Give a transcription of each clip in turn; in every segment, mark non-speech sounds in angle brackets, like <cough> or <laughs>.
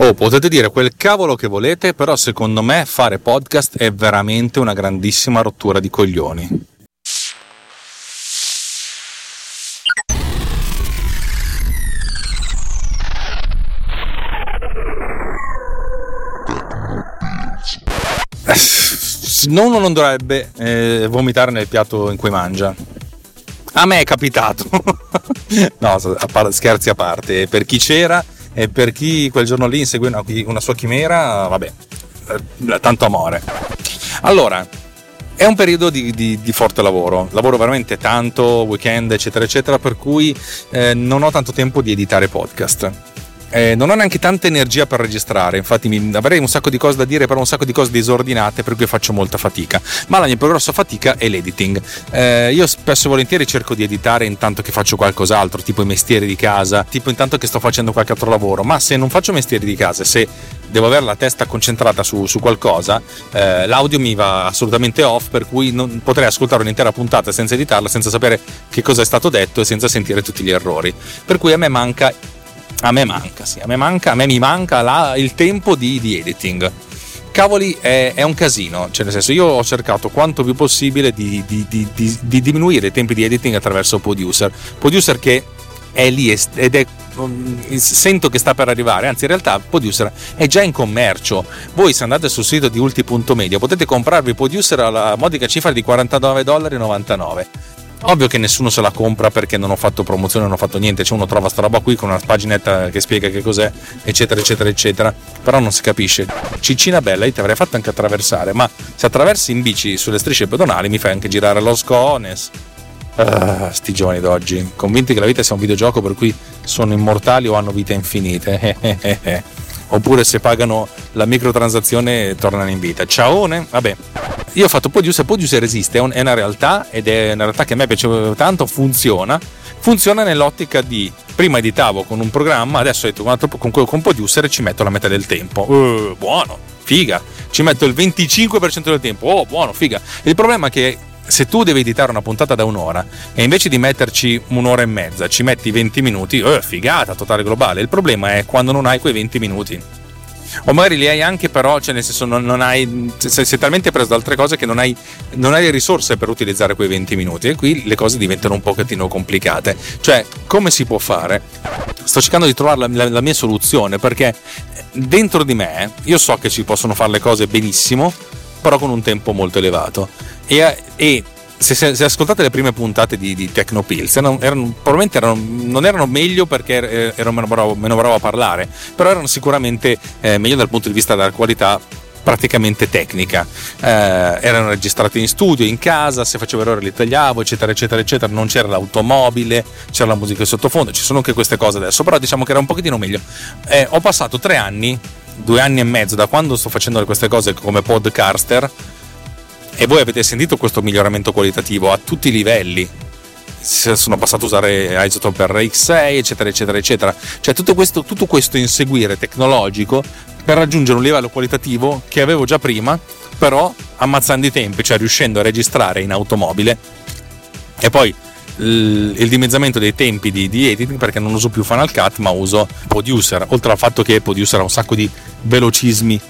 Oh, potete dire quel cavolo che volete, però secondo me fare podcast è veramente una grandissima rottura di coglioni. uno non dovrebbe eh, vomitare nel piatto in cui mangia. A me è capitato. <laughs> no, scherzi a parte. Per chi c'era e per chi quel giorno lì insegue una, una sua chimera, vabbè, eh, tanto amore. Allora, è un periodo di, di, di, forte lavoro, lavoro veramente tanto, weekend, eccetera, eccetera, per cui eh, non ho tanto tempo di editare podcast eh, non ho neanche tanta energia per registrare, infatti mi, avrei un sacco di cose da dire, però un sacco di cose disordinate, per cui faccio molta fatica. Ma la mia più grossa fatica è l'editing. Eh, io spesso e volentieri cerco di editare intanto che faccio qualcos'altro, tipo i mestieri di casa, tipo intanto che sto facendo qualche altro lavoro, ma se non faccio mestieri di casa, se devo avere la testa concentrata su, su qualcosa, eh, l'audio mi va assolutamente off, per cui non, potrei ascoltare un'intera puntata senza editarla, senza sapere che cosa è stato detto e senza sentire tutti gli errori. Per cui a me manca a me manca, sì, a me manca, a me mi manca la, il tempo di, di, editing. Cavoli, è, è, un casino, cioè nel senso io ho cercato quanto più possibile di, di, di diminuire i tempi di editing attraverso Producer. Producer che è lì ed è mm, sento che sta per arrivare, anzi in realtà Producer è già in commercio. Voi se andate sul sito di ulti.media potete comprarvi Producer alla modica cifra di 49,99 dollari Ovvio che nessuno se la compra perché non ho fatto promozione, non ho fatto niente, cioè uno trova sta roba qui con una paginetta che spiega che cos'è, eccetera, eccetera, eccetera, però non si capisce. Ciccina bella, io ti avrei fatto anche attraversare, ma se attraversi in bici sulle strisce pedonali mi fai anche girare lo scones. Ah, sti giovani d'oggi, convinti che la vita sia un videogioco per cui sono immortali o hanno vite infinite. <laughs> oppure se pagano la microtransazione tornano in vita. Ciaone, vabbè. Io ho fatto Podius e Podius esiste, è una realtà ed è una realtà che a me piace tanto, funziona. Funziona nell'ottica di prima editavo con un programma, adesso detto con, con, con Producer ci metto la metà del tempo. Uh, buono, figa. Ci metto il 25% del tempo. Oh, buono, figa. Il problema è che se tu devi editare una puntata da un'ora e invece di metterci un'ora e mezza ci metti 20 minuti, eh, figata totale globale. Il problema è quando non hai quei 20 minuti. O magari li hai anche, però, cioè nel senso, non, non hai, sei, sei, talmente preso da altre cose che non hai, non hai le risorse per utilizzare quei 20 minuti. E qui le cose diventano un pochettino complicate. Cioè, come si può fare? Sto cercando di trovare la, la, la mia soluzione perché dentro di me io so che si possono fare le cose benissimo, però con un tempo molto elevato e, e se, se, ascoltate le prime puntate di, di Tecnopills, erano, erano, probabilmente erano, non erano meglio perché ero meno bravo, meno bravo a parlare, però erano sicuramente eh, meglio dal punto di vista della qualità praticamente tecnica. Eh, erano registrati in studio, in casa, se facevo errore li tagliavo, eccetera, eccetera, eccetera. Non c'era l'automobile, c'era la musica in sottofondo, ci sono anche queste cose adesso, però diciamo che era un pochettino meglio. Eh, ho passato tre anni, due anni e mezzo da quando sto facendo queste cose come podcaster e voi avete sentito questo miglioramento qualitativo a tutti i livelli. Sono passato a usare Isotope RX6, eccetera, eccetera, eccetera. Cioè tutto questo, tutto questo inseguire tecnologico per raggiungere un livello qualitativo che avevo già prima, però ammazzando i tempi, cioè riuscendo a registrare in automobile e poi il dimezzamento dei tempi di, di, editing perché non uso più Final Cut ma uso Producer oltre al fatto che Producer ha un sacco di velocismi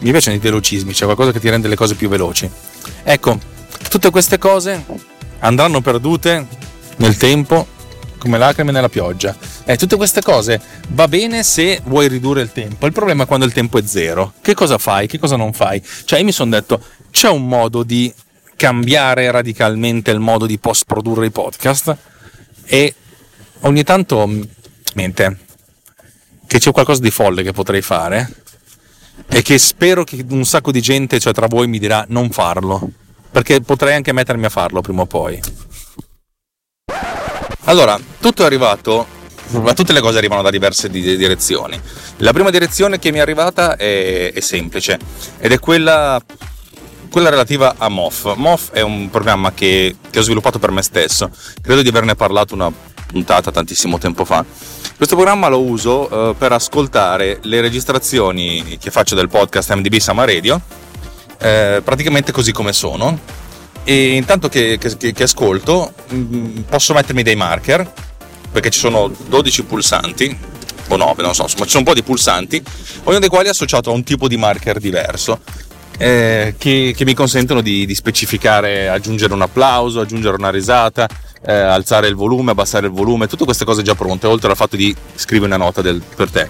mi piacciono i velocismi c'è qualcosa che ti rende le cose più veloci Ecco, tutte queste cose andranno perdute nel tempo come lacrime nella pioggia. Eh, tutte queste cose va bene se vuoi ridurre il tempo. Il problema è quando il tempo è zero. Che cosa fai? Che cosa non fai? Cioè, io mi sono detto, c'è un modo di cambiare radicalmente il modo di post produrre i podcast e ogni tanto, mente, che c'è qualcosa di folle che potrei fare e che spero che un sacco di gente, cioè tra voi, mi dirà non farlo, perché potrei anche mettermi a farlo prima o poi. Allora, tutto è arrivato ma tutte le cose arrivano da diverse direzioni. La prima direzione che mi è arrivata è, è semplice ed è quella, quella, relativa a MOF. MOF è un programma che, che, ho sviluppato per me stesso, credo di averne parlato una puntata tantissimo tempo fa. Questo programma lo uso uh, per ascoltare le registrazioni che faccio del podcast MDB Sama Radio, eh, praticamente così come sono. E intanto che, che, che ascolto, mh, mm, posso mettermi dei marker perché ci sono 12 pulsanti, o 9, non so, insomma ci sono un po' di pulsanti, ognuno dei quali è associato a un tipo di marker diverso. Eh, che, che, mi consentono di, di, specificare, aggiungere un applauso, aggiungere una risata, eh, alzare il volume, abbassare il volume, tutte queste cose già pronte, oltre al fatto di scrivere una nota del, per te.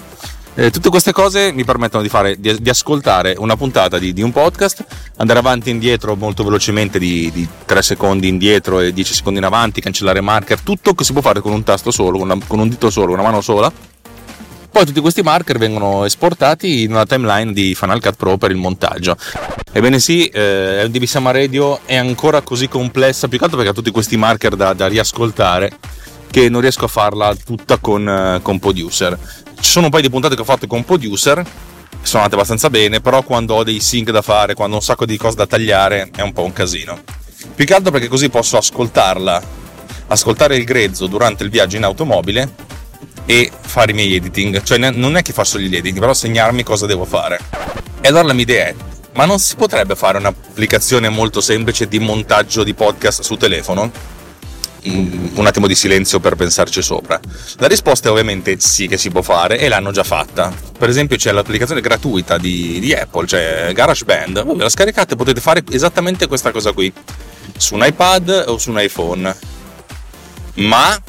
Eh, tutte queste cose mi permettono di, fare, di, di ascoltare una puntata di, di, un podcast, andare avanti e indietro molto velocemente di, di 3 secondi indietro e 10 secondi in avanti, cancellare marker, tutto che si può fare con un tasto solo, con, una, con un dito solo, una mano sola. Poi tutti questi marker vengono esportati in una timeline di Final Cut Pro per il montaggio. Ebbene sì, eh, MDB Sama Radio è ancora così complessa, più che altro perché ha tutti questi marker da, da riascoltare che non riesco a farla tutta con, eh, con Producer. Ci sono un paio di puntate che ho fatto con Producer, sono andate abbastanza bene, però quando ho dei sync da fare, quando ho un sacco di cose da tagliare, è un po' un casino. Più che altro perché così posso ascoltarla, ascoltare il grezzo durante il viaggio in automobile e fare i miei editing. Cioè non è che faccio gli editing, però segnarmi cosa devo fare. E allora la mia idea è, ma non si potrebbe fare un'applicazione molto semplice di montaggio di podcast su telefono? un attimo di silenzio per pensarci sopra. La risposta è ovviamente sì che si può fare e l'hanno già fatta. Per esempio c'è l'applicazione gratuita di, di Apple, cioè GarageBand, voi la scaricate e potete fare esattamente questa cosa qui, su un iPad o su un iPhone. Ma,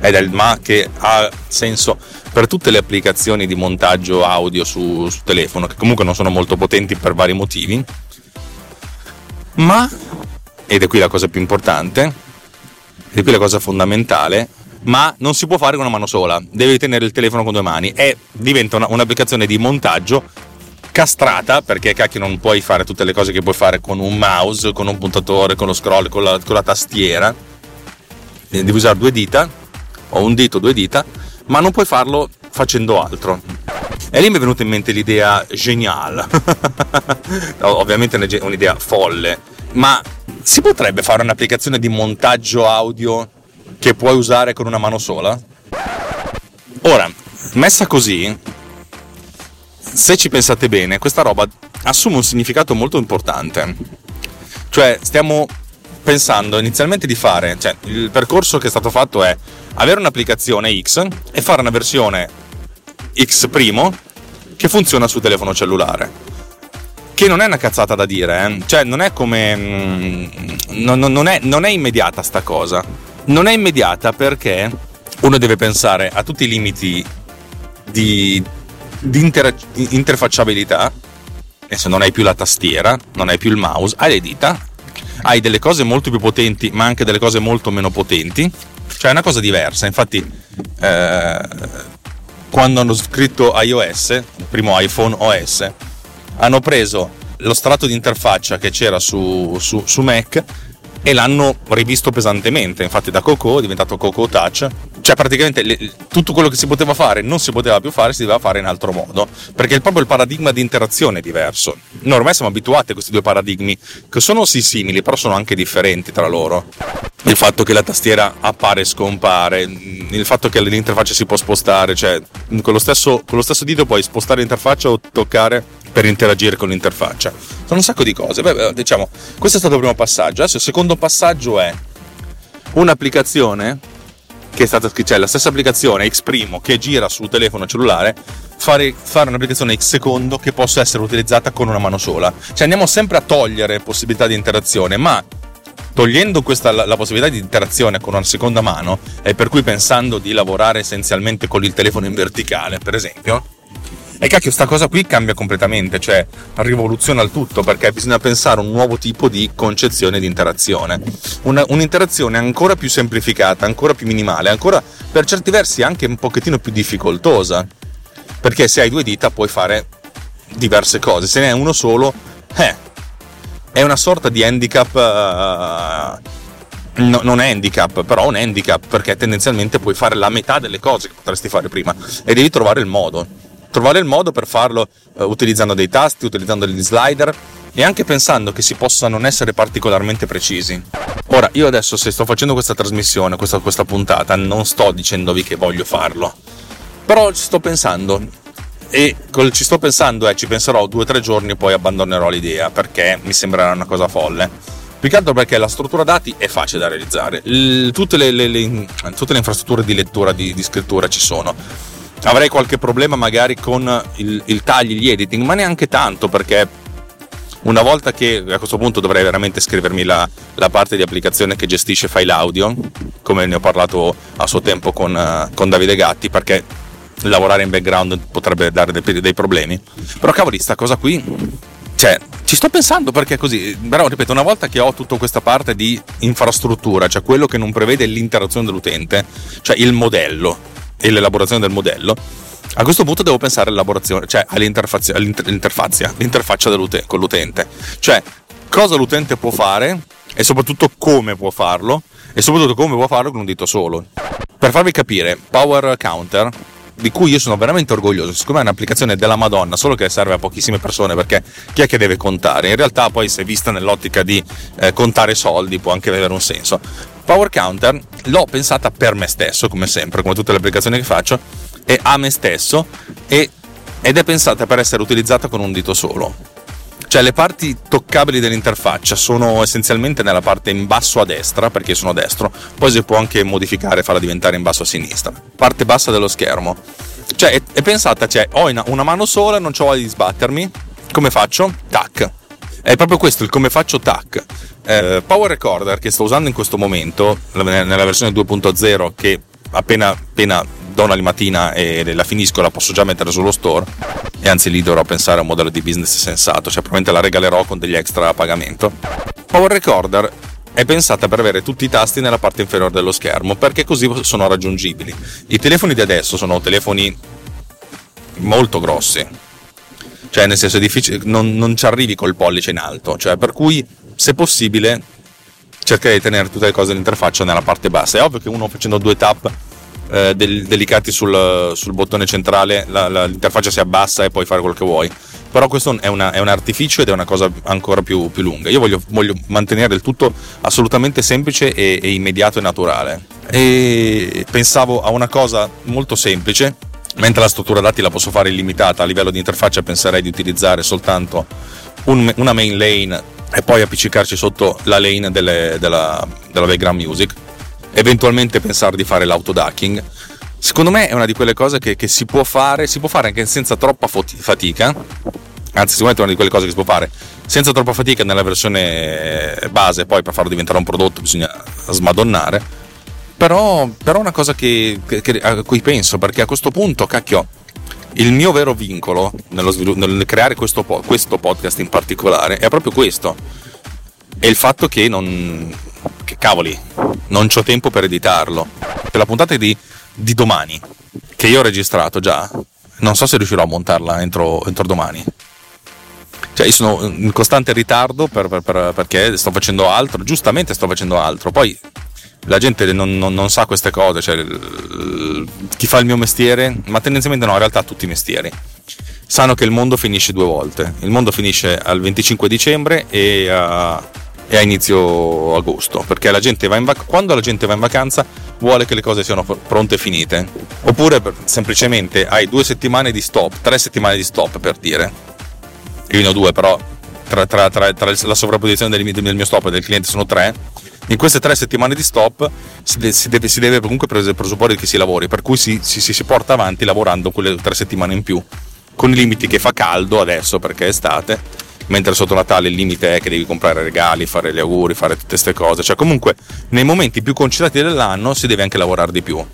ed è il ma che ha senso per tutte le applicazioni di montaggio audio su, su telefono, che comunque non sono molto potenti per vari motivi, ma, ed è qui la cosa più importante, e qui la cosa fondamentale, ma non si può fare con una mano sola, devi tenere il telefono con due mani. E diventa una, un'applicazione di montaggio castrata perché cacchio non puoi fare tutte le cose che puoi fare con un mouse, con un puntatore, con lo scroll, con la, con la tastiera. Devi usare due dita, o un dito, due dita, ma non puoi farlo facendo altro. E lì mi è venuta in mente l'idea geniale, <laughs> ovviamente è un'idea folle, ma si potrebbe fare un'applicazione di montaggio audio che puoi usare con una mano sola? Ora, messa così, se ci pensate bene, questa roba assume un significato molto importante. Cioè, stiamo pensando inizialmente di fare, cioè il percorso che è stato fatto è avere un'applicazione X e fare una versione X' che funziona sul telefono cellulare. Che non è una cazzata da dire, eh? cioè non è come. Mm, non, non, è, non è immediata sta cosa. Non è immediata perché uno deve pensare a tutti i limiti di, di inter, interfacciabilità. Adesso non hai più la tastiera, non hai più il mouse, hai le dita, hai delle cose molto più potenti, ma anche delle cose molto meno potenti. Cioè è una cosa diversa. Infatti, eh, quando hanno scritto iOS, il primo iPhone OS, hanno preso lo strato di interfaccia che c'era su, su, su Mac e l'hanno rivisto pesantemente. Infatti, da Coco è diventato Coco Touch. Cioè, praticamente le, tutto quello che si poteva fare non si poteva più fare, si doveva fare in altro modo. Perché è proprio il paradigma di interazione è diverso. Noi ormai siamo abituati a questi due paradigmi, che sono sì simili, però sono anche differenti tra loro. Il fatto che la tastiera appare e scompare, il fatto che l'interfaccia si può spostare, cioè con lo stesso, con lo stesso dito puoi spostare l'interfaccia o toccare per interagire con l'interfaccia. Sono un sacco di cose. Beh, diciamo, questo è stato il primo passaggio. Adesso il secondo passaggio è un'applicazione che è stata cioè la stessa applicazione X' che gira sul telefono cellulare, fare, fare un'applicazione X secondo che possa essere utilizzata con una mano sola. Cioè andiamo sempre a togliere possibilità di interazione, ma togliendo questa, la, la, possibilità di interazione con una seconda mano e per cui pensando di lavorare essenzialmente con il telefono in verticale, per esempio, e cacchio, sta cosa qui cambia completamente, cioè rivoluziona il tutto perché bisogna pensare a un nuovo tipo di concezione di interazione. Una, un'interazione ancora più semplificata, ancora più minimale, ancora per certi versi anche un pochettino più difficoltosa. Perché se hai due dita puoi fare diverse cose, se ne hai uno solo, eh, è una sorta di handicap uh, no, non è handicap, però un handicap perché tendenzialmente puoi fare la metà delle cose che potresti fare prima e devi trovare il modo. Trovare il modo per farlo uh, utilizzando dei tasti, utilizzando degli slider e anche pensando che si possa non essere particolarmente precisi. Ora, io adesso se sto facendo questa trasmissione, questa, questa puntata, non sto dicendovi che voglio farlo, però ci sto pensando e col ci sto pensando è ci penserò due o tre giorni e poi abbandonerò l'idea perché mi sembrerà una cosa folle. Più che altro perché la struttura dati è facile da realizzare, L- tutte, le, le, le, tutte, le, infrastrutture di lettura, di, di scrittura ci sono. Avrei qualche problema magari con il, il tagli, gli editing, ma neanche tanto perché una volta che a questo punto dovrei veramente scrivermi la, la, parte di applicazione che gestisce file audio, come ne ho parlato a suo tempo con, con Davide Gatti, perché lavorare in background potrebbe dare dei, dei problemi. Però cavoli, sta cosa qui, cioè, ci sto pensando perché è così. Però, ripeto, una volta che ho tutta questa parte di infrastruttura, cioè quello che non prevede l'interazione dell'utente, cioè il modello e l'elaborazione del modello, a questo punto devo pensare all'elaborazione, cioè all'interfazia, all'interfazia l'interfaccia con l'utente. Cioè, cosa l'utente può fare e soprattutto come può farlo e soprattutto come può farlo con un dito solo. Per farvi capire, Power Counter di cui io sono veramente orgoglioso, siccome è un'applicazione della Madonna, solo che serve a pochissime persone perché chi è che deve contare? In realtà poi se vista nell'ottica di eh, contare soldi può anche avere un senso. Power Counter l'ho pensata per me stesso, come sempre, come tutte le applicazioni che faccio, e a me stesso e, ed è pensata per essere utilizzata con un dito solo. Cioè le parti toccabili dell'interfaccia sono essenzialmente nella parte in basso a destra, perché sono destro, poi si può anche modificare e farla diventare in basso a sinistra. Parte bassa dello schermo. Cioè è, è pensata, cioè ho una, una mano sola, non ho voglia di sbattermi, come faccio? Tac. È proprio questo il come faccio tac. Eh, Power Recorder che sto usando in questo momento, nella versione 2.0 che appena, appena do una limatina e la finisco, la posso già mettere sullo store e anzi lì dovrò pensare a un modello di business sensato, cioè probabilmente la regalerò con degli extra a pagamento. Power Recorder è pensata per avere tutti i tasti nella parte inferiore dello schermo perché così sono raggiungibili. I telefoni di adesso sono telefoni molto grossi, cioè nel senso è difficile, non, non ci arrivi col pollice in alto, cioè per cui se possibile cercherei di tenere tutte le cose dell'interfaccia nella parte bassa. È ovvio che uno facendo due tap eh, del, delicati sul, sul, bottone centrale la, la, l'interfaccia si abbassa e puoi fare quello che vuoi. Però questo è, una, è un artificio ed è una cosa ancora più, più lunga. Io voglio, voglio, mantenere il tutto assolutamente semplice e, e immediato e naturale. E pensavo a una cosa molto semplice, mentre la struttura dati la posso fare illimitata a livello di interfaccia penserei di utilizzare soltanto un, una main lane e poi appiccicarci sotto la lane delle, della, della background music eventualmente pensare di fare l'autoducking. Secondo me è una di quelle cose che, che si può fare, si può fare anche senza troppa fatica. Anzi, sicuramente è una di quelle cose che si può fare senza troppa fatica nella versione base, poi per farlo diventare un prodotto bisogna smadonnare. Però, è una cosa che, che, a cui penso, perché a questo punto, cacchio, il mio vero vincolo svilu- nel creare questo, questo podcast in particolare è proprio questo. È il fatto che non, che cavoli, non ho tempo per editarlo. Per la puntata di, di, domani, che io ho registrato già, non so se riuscirò a montarla entro, entro domani. Cioè, io sono in costante ritardo per, per, per, perché sto facendo altro, giustamente sto facendo altro. Poi la gente non, non, non sa queste cose, cioè, chi fa il mio mestiere, ma tendenzialmente no, in realtà tutti i mestieri, sanno che il mondo finisce due volte. Il mondo finisce al 25 dicembre e a, e a inizio agosto, perché la vac- quando la gente va in vacanza vuole che le cose siano pronte e finite, oppure semplicemente hai due settimane di stop, tre settimane di stop per dire, io ne ho due però tra, tra, tra, tra la sovrapposizione del, del, mio stop e del cliente sono tre, in queste tre settimane di stop si, de- si, deve, si deve, comunque presupporre che si lavori, per cui si, si, si porta avanti lavorando quelle tre settimane in più, con i limiti che fa caldo adesso perché è estate mentre sotto Natale il limite è che devi comprare regali, fare gli auguri, fare tutte queste cose. Cioè, comunque, nei momenti più concitati dell'anno si deve anche lavorare di più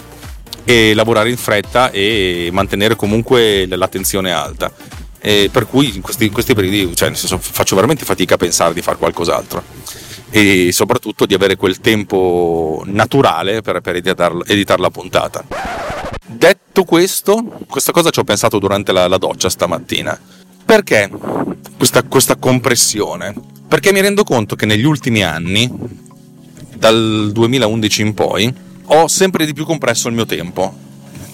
e lavorare in fretta e mantenere comunque l'attenzione alta. E per cui in questi, in questi periodi cioè, senso, faccio veramente fatica a pensare di fare qualcos'altro e soprattutto di avere quel tempo naturale per, per editare la puntata. Detto questo, questa cosa ci ho pensato durante la, la doccia stamattina. Perché questa, questa compressione? Perché mi rendo conto che negli ultimi anni dal 2011 in poi, ho sempre di più compresso il mio tempo.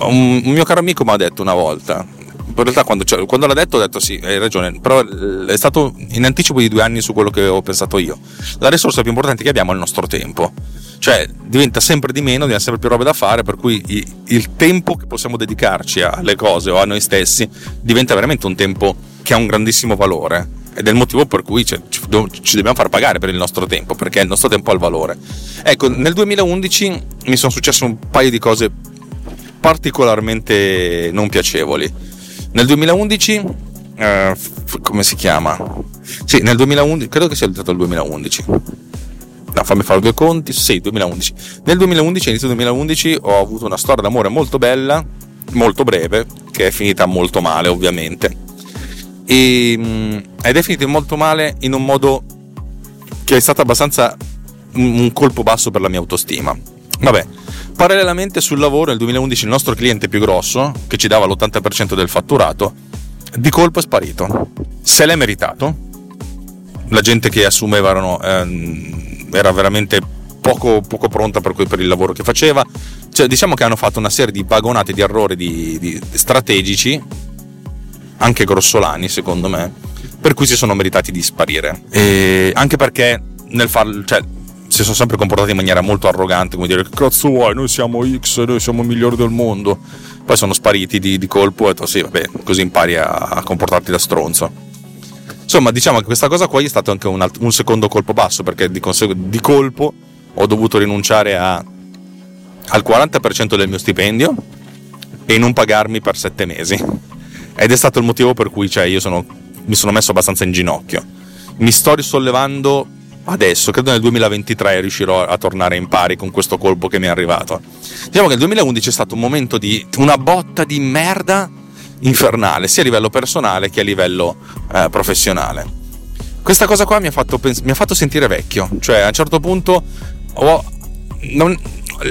Un, un mio caro amico mi ha detto una volta, in realtà quando, cioè, quando, l'ha detto ho detto sì, hai ragione, però è stato in anticipo di due anni su quello che ho pensato io. La risorsa più importante che abbiamo è il nostro tempo. Cioè diventa sempre di meno, diventa sempre più roba da fare, per cui il tempo che possiamo dedicarci alle cose o a noi stessi diventa veramente un tempo che ha un grandissimo valore. Ed è il motivo per cui cioè, ci dobbiamo far pagare per il nostro tempo, perché il nostro tempo ha il valore. Ecco, nel 2011 mi sono successe un paio di cose particolarmente non piacevoli nel 2011, eh, come si chiama? Sì, nel 2011, credo che sia stato il 2011. No, fammi fare due conti. Sì, 2011. Nel 2011, inizio 2011, ho avuto una storia d'amore molto bella, molto breve, che è finita molto male, ovviamente. E, mm, ed è finita molto male in un modo che è stato abbastanza un colpo basso per la mia autostima. Vabbè, Parallelamente sul lavoro nel 2011 il nostro cliente più grosso, che ci dava l'80% del fatturato, di colpo è sparito. Se l'è meritato. La gente che assumeva erano, ehm, era veramente poco, poco pronta per, per, il lavoro che faceva. Cioè, diciamo che hanno fatto una serie di vagonate di errori di, di strategici, anche grossolani secondo me, per cui si sono meritati di sparire. E anche perché nel farlo, cioè, si sono sempre comportati in maniera molto arrogante, come dire che cazzo vuoi, noi siamo X, noi siamo i migliori del mondo. Poi sono spariti di, di colpo e ho detto sì, vabbè, così impari a, a, comportarti da stronzo. Insomma, diciamo che questa cosa qua è stato anche un, alt- un secondo colpo basso, perché di, consegu- di colpo ho dovuto rinunciare a, al 40% del mio stipendio e non pagarmi per sette mesi. Ed è stato il motivo per cui cioè, io sono, mi sono messo abbastanza in ginocchio. Mi sto risollevando adesso, credo nel 2023 riuscirò a tornare in pari con questo colpo che mi è arrivato. Diciamo che il 2011 è stato un momento di una botta di merda infernale, sia a livello personale che a livello eh, professionale. Questa cosa qua mi ha, fatto, mi ha, fatto, sentire vecchio, cioè a un certo punto ho, non,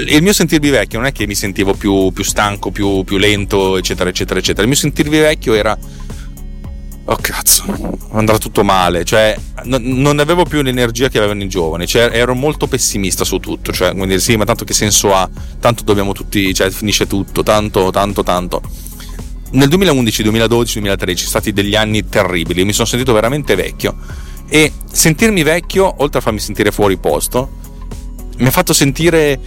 il mio sentirmi vecchio non è che mi sentivo più, più stanco, più, più lento, eccetera, eccetera, eccetera. Il mio sentirmi vecchio era oh cazzo, andrà tutto male, cioè n- non avevo più l'energia che avevano i giovani, cioè ero molto pessimista su tutto, cioè dire sì, ma tanto che senso ha, tanto dobbiamo tutti, cioè finisce tutto, tanto, tanto, tanto. Nel 2011, 2012, 2013 sono stati degli anni terribili, mi sono sentito veramente vecchio. E sentirmi vecchio, oltre a farmi sentire fuori posto, mi ha fatto sentire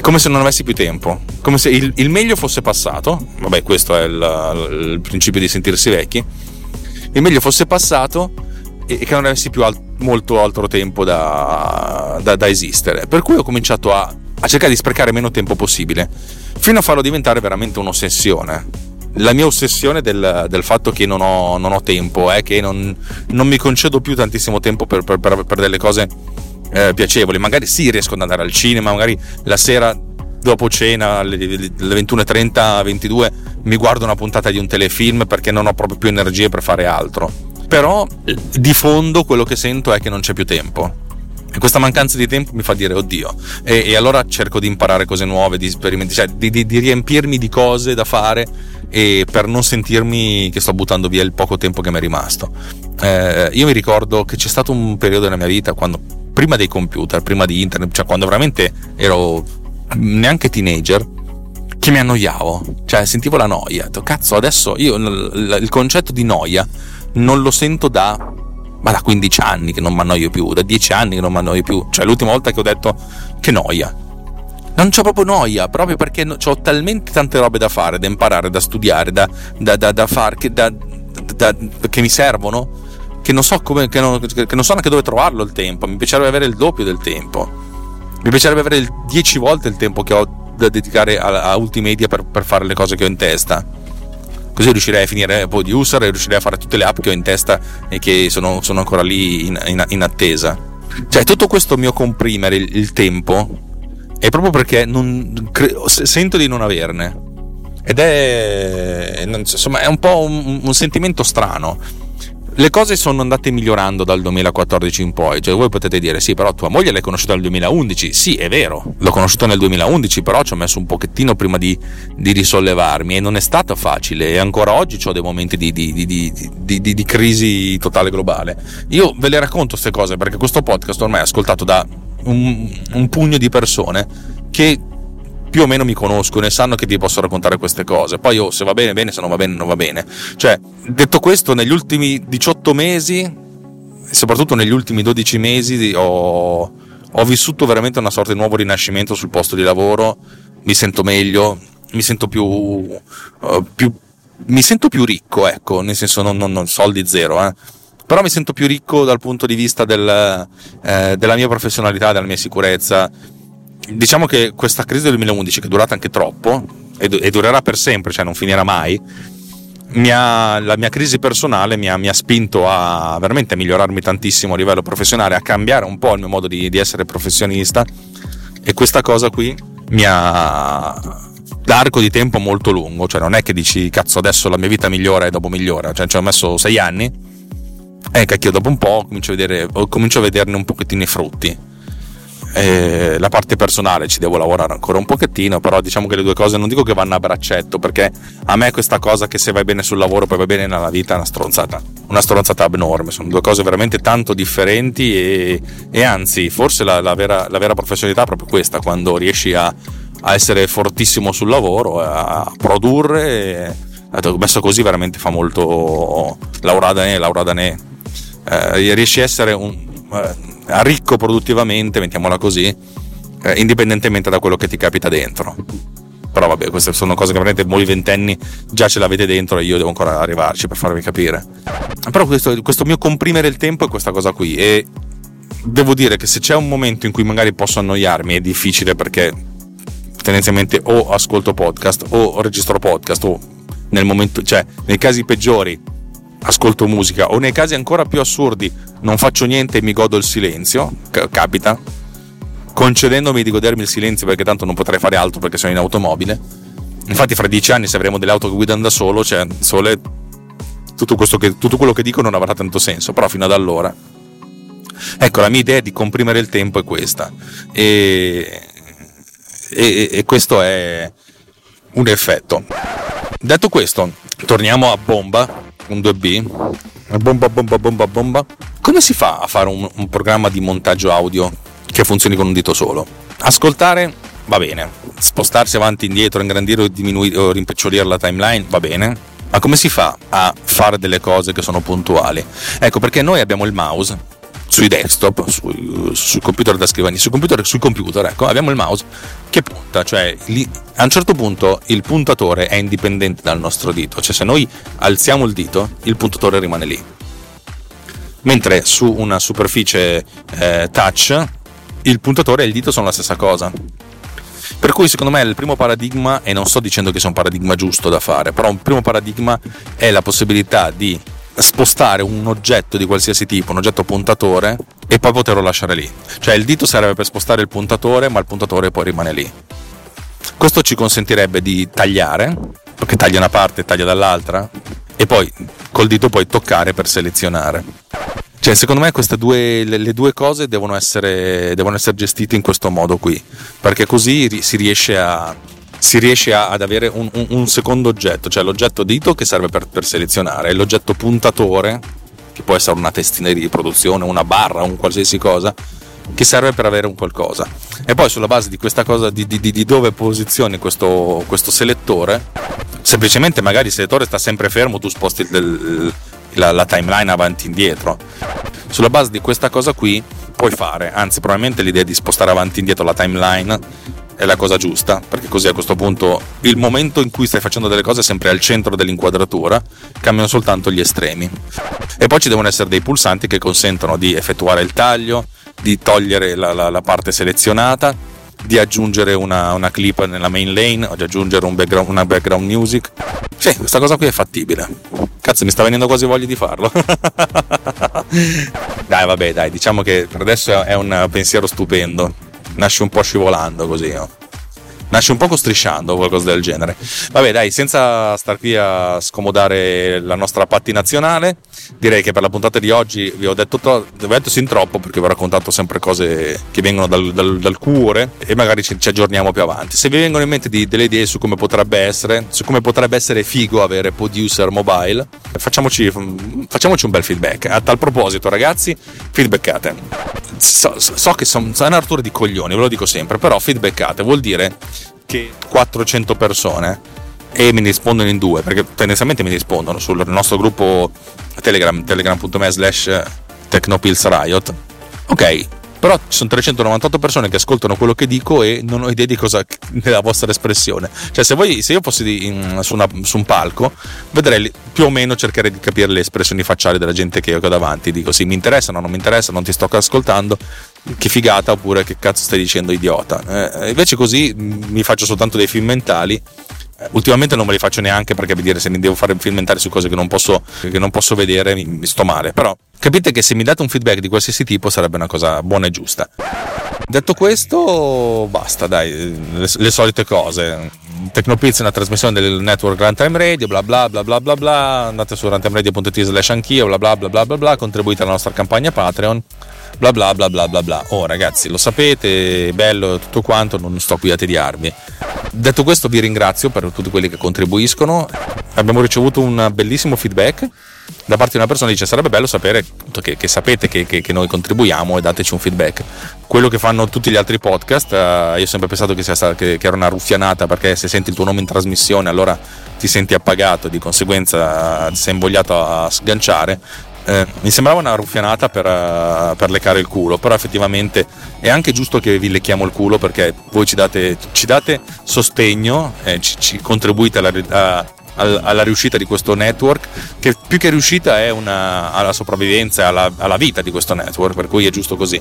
come se non avessi più tempo, come se il, il meglio fosse passato, vabbè questo è il, il principio di sentirsi vecchi, il meglio fosse passato e che non avessi più al- molto altro tempo da, da, da, esistere. Per cui ho cominciato a, a cercare di sprecare meno tempo possibile, fino a farlo diventare veramente un'ossessione la mia ossessione del, del fatto che non ho, non ho, tempo è che non, non, mi concedo più tantissimo tempo per, per, per, per delle cose eh, piacevoli. Magari sì, riesco ad andare al cinema, magari la sera dopo cena alle 21.30, 22 mi guardo una puntata di un telefilm perché non ho proprio più energie per fare altro. Però di fondo quello che sento è che non c'è più tempo. E questa mancanza di tempo mi fa dire oddio. E, e allora cerco di imparare cose nuove, di sperimentare, cioè di, di, di, riempirmi di cose da fare per non sentirmi che sto buttando via il poco tempo che mi è rimasto. Eh, io mi ricordo che c'è stato un periodo nella mia vita quando prima dei computer, prima di internet, cioè quando veramente ero neanche teenager che mi annoiavo, cioè sentivo la noia. Cazzo, adesso io il concetto di noia non lo sento da, ma da 15 anni che non mi annoio più, da 10 anni che non mi annoio più. Cioè l'ultima volta che ho detto che noia. Non c'ho proprio noia, proprio perché ho talmente tante robe da fare, da imparare, da studiare, da, da, da, da fare, che, che mi servono, che non so come, che non, che non so neanche dove trovarlo il tempo. Mi piacerebbe avere il doppio del tempo. Mi piacerebbe avere 10 volte il tempo che ho da dedicare a, a Ultimedia per, per, fare le cose che ho in testa. Così riuscirei a finire Producer e riuscirei a fare tutte le app che ho in testa e che sono, sono ancora lì in, in, in, attesa. Cioè, tutto questo mio comprimere il, il tempo è proprio perché non, cre- sento di non averne. Ed è, insomma, è un po' un, un sentimento strano le cose sono andate migliorando dal 2014 in poi, cioè voi potete dire sì, però tua moglie l'hai conosciuta nel 2011, sì è vero, l'ho conosciuta nel 2011, però ci ho messo un pochettino prima di, di risollevarmi e non è stato facile. E ancora oggi ho dei momenti di, di, di, crisi totale globale. Io ve le racconto queste cose perché questo podcast ormai è ascoltato da un, un pugno di persone che più o meno mi conoscono e sanno che ti posso raccontare queste cose. Poi oh, se va bene, bene, se non va bene, non va bene. Cioè, detto questo, negli ultimi 18 mesi, soprattutto negli ultimi 12 mesi, ho, ho vissuto veramente una sorta di nuovo rinascimento sul posto di lavoro. Mi sento meglio, mi sento più, uh, più mi sento più ricco, ecco, nel senso non, non, non soldi zero, eh. Però mi sento più ricco dal punto di vista del, eh, della mia professionalità, della mia sicurezza, diciamo che questa crisi del 2011, che è durata anche troppo e, e durerà per sempre, cioè non finirà mai, mi ha, la mia crisi personale mi ha, mi ha, spinto a veramente migliorarmi tantissimo a livello professionale, a cambiare un po' il mio modo di, di essere professionista. E questa cosa qui mi ha l'arco di tempo molto lungo, cioè non è che dici cazzo adesso la mia vita migliora e dopo migliora, cioè ci ho messo sei anni e cacchio dopo un po' comincio a, vedere, comincio a vederne un pochettino i frutti eh, la parte personale ci devo lavorare ancora un pochettino, però diciamo che le due cose non dico che vanno a braccetto, perché a me questa cosa che se vai bene sul lavoro poi vai bene nella vita è una stronzata, una stronzata abnorme, sono due cose veramente tanto differenti e, e anzi forse la, la, vera, la, vera, professionalità è proprio questa, quando riesci a, a essere fortissimo sul lavoro, a produrre, e, messo così veramente fa molto Laura Danè, Laura Danè, eh, riesci a essere un... Eh, ricco produttivamente, mettiamola così, eh, indipendentemente da quello che ti capita dentro. Però vabbè, queste sono cose che veramente voi ventenni già ce l'avete dentro e io devo ancora arrivarci per farvi capire. Però questo, questo mio comprimere il tempo è questa cosa qui e devo dire che se c'è un momento in cui magari posso annoiarmi è difficile perché tendenzialmente o ascolto podcast o registro podcast o nel momento, cioè nei casi peggiori ascolto musica o nei casi ancora più assurdi non faccio niente e mi godo il silenzio, c- capita, concedendomi di godermi il silenzio perché tanto non potrei fare altro perché sono in automobile. Infatti fra dieci anni se avremo delle auto che guidano da solo, cioè sole, tutto, che, tutto quello che dico non avrà tanto senso, però fino ad allora. Ecco, la mia idea di comprimere il tempo è questa. E, e, e questo è un effetto. Detto questo, torniamo a bomba un 2B, bomba, bomba, bomba, bomba. Come si fa a fare un, un programma di montaggio audio che funzioni con un dito solo? Ascoltare va bene, spostarsi avanti e indietro, ingrandire o diminuire o rimpicciolire la timeline va bene, ma come si fa a fare delle cose che sono puntuali? Ecco perché noi abbiamo il mouse sui desktop, sui, sui computer da scrivania, sui computer, sui computer, ecco, abbiamo il mouse che punta, cioè lì, a un certo punto il puntatore è indipendente dal nostro dito, cioè se noi alziamo il dito, il puntatore rimane lì. Mentre su una superficie eh, touch il puntatore e il dito sono la stessa cosa. Per cui secondo me il primo paradigma, e non sto dicendo che sia un paradigma giusto da fare, però un primo paradigma è la possibilità di spostare un oggetto di qualsiasi tipo, un oggetto puntatore, e poi poterlo lasciare lì. Cioè il dito serve per spostare il puntatore, ma il puntatore poi rimane lì. Questo ci consentirebbe di tagliare, perché taglia una parte e taglia dall'altra, e poi col dito puoi toccare per selezionare. Cioè, secondo me queste due, le, due cose devono essere, devono essere gestite in questo modo qui, perché così si riesce a, si riesce a, ad avere un, un, un, secondo oggetto, cioè l'oggetto dito che serve per, per selezionare l'oggetto puntatore, che può essere una testina di produzione, una barra, un qualsiasi cosa, che serve per avere un qualcosa. E poi sulla base di questa cosa, di, di, di dove posizioni questo, questo, selettore, semplicemente magari il selettore sta sempre fermo, tu sposti il, la, la timeline avanti e indietro. Sulla base di questa cosa qui puoi fare, anzi probabilmente l'idea di spostare avanti e indietro la timeline è la cosa giusta, perché così a questo punto il momento in cui stai facendo delle cose è sempre al centro dell'inquadratura, cambiano soltanto gli estremi. E poi ci devono essere dei pulsanti che consentono di effettuare il taglio, di togliere la, la, la parte selezionata, di aggiungere una, una, clip nella main lane o di aggiungere un background, una background music. Sì, questa cosa qui è fattibile. Cazzo, mi sta venendo quasi voglia di farlo. <laughs> dai, vabbè, dai, diciamo che per adesso è un pensiero stupendo nasce un po' scivolando così. No? Nasce un poco strisciando o qualcosa del genere. Vabbè, dai, senza star qui a scomodare la nostra patti nazionale, direi che per la puntata di oggi vi ho detto, to- vi ho detto sin troppo perché vi ho raccontato sempre cose che vengono dal, dal, dal cuore e magari ci, ci, aggiorniamo più avanti. Se vi vengono in mente di, delle idee su come potrebbe essere, su come potrebbe essere figo avere Producer Mobile, facciamoci, facciamoci un bel feedback. A tal proposito, ragazzi, feedbackate. So, so che sono una rottura di coglioni, ve lo dico sempre, però feedbackate vuol dire che 400 persone e mi rispondono in due, perché tendenzialmente mi rispondono sul nostro gruppo Telegram, telegram.me slash technopillsriot. Ok, però ci sono 398 persone che ascoltano quello che dico e non ho idea di cosa della vostra espressione. Cioè, se, voi, se io fossi in, su, una, su, un palco, vedrei più o meno cercare di capire le espressioni facciali della gente che ho davanti. Dico sì, mi interessano, non mi interessa, non ti sto ascoltando, che figata, oppure che cazzo stai dicendo idiota. Eh, invece così mi faccio soltanto dei film mentali. Eh, ultimamente non me li faccio neanche perché per dire se mi devo fare film mentale su cose che non posso, che non posso vedere mi, mi, sto male. Però capite che se mi date un feedback di qualsiasi tipo sarebbe una cosa buona e giusta. Detto questo basta dai le, le solite cose Tecnopizza è una trasmissione del network Runtime Radio bla bla bla bla bla bla andate su runtimeradio.it slash anch'io bla bla bla bla bla bla contribuite alla nostra campagna Patreon bla bla bla bla bla bla oh ragazzi lo sapete bello tutto quanto non sto qui a tediarvi Detto questo vi ringrazio per tutti quelli che contribuiscono. Abbiamo ricevuto un bellissimo feedback da parte di una persona dice sarebbe bello sapere che, che sapete che, che, che, noi contribuiamo e dateci un feedback. Quello che fanno tutti gli altri podcast, eh, io ho sempre pensato che, sia, che, era una ruffianata perché se senti il tuo nome in trasmissione allora ti senti appagato, di conseguenza sei invogliato a sganciare. Eh, mi sembrava una ruffianata per, uh, per, leccare il culo, però effettivamente è anche giusto che vi lecchiamo il culo perché voi ci date, ci date sostegno, eh, ci, ci, contribuite alla, a, alla, riuscita di questo network, che più che riuscita è una, alla sopravvivenza, alla, alla, vita di questo network, per cui è giusto così.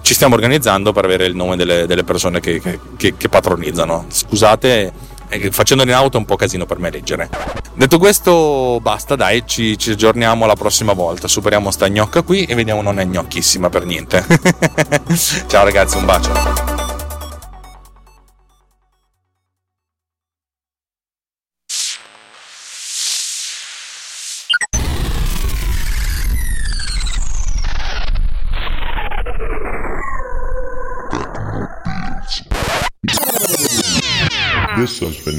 Ci stiamo organizzando per avere il nome delle, delle persone che, che, che, patronizzano. Scusate facendolo in auto è un po' casino per me leggere. Detto questo, basta, dai, ci, ci aggiorniamo la prossima volta. Superiamo sta gnocca qui e vediamo non è gnocchissima per niente. <laughs> Ciao ragazzi, un bacio.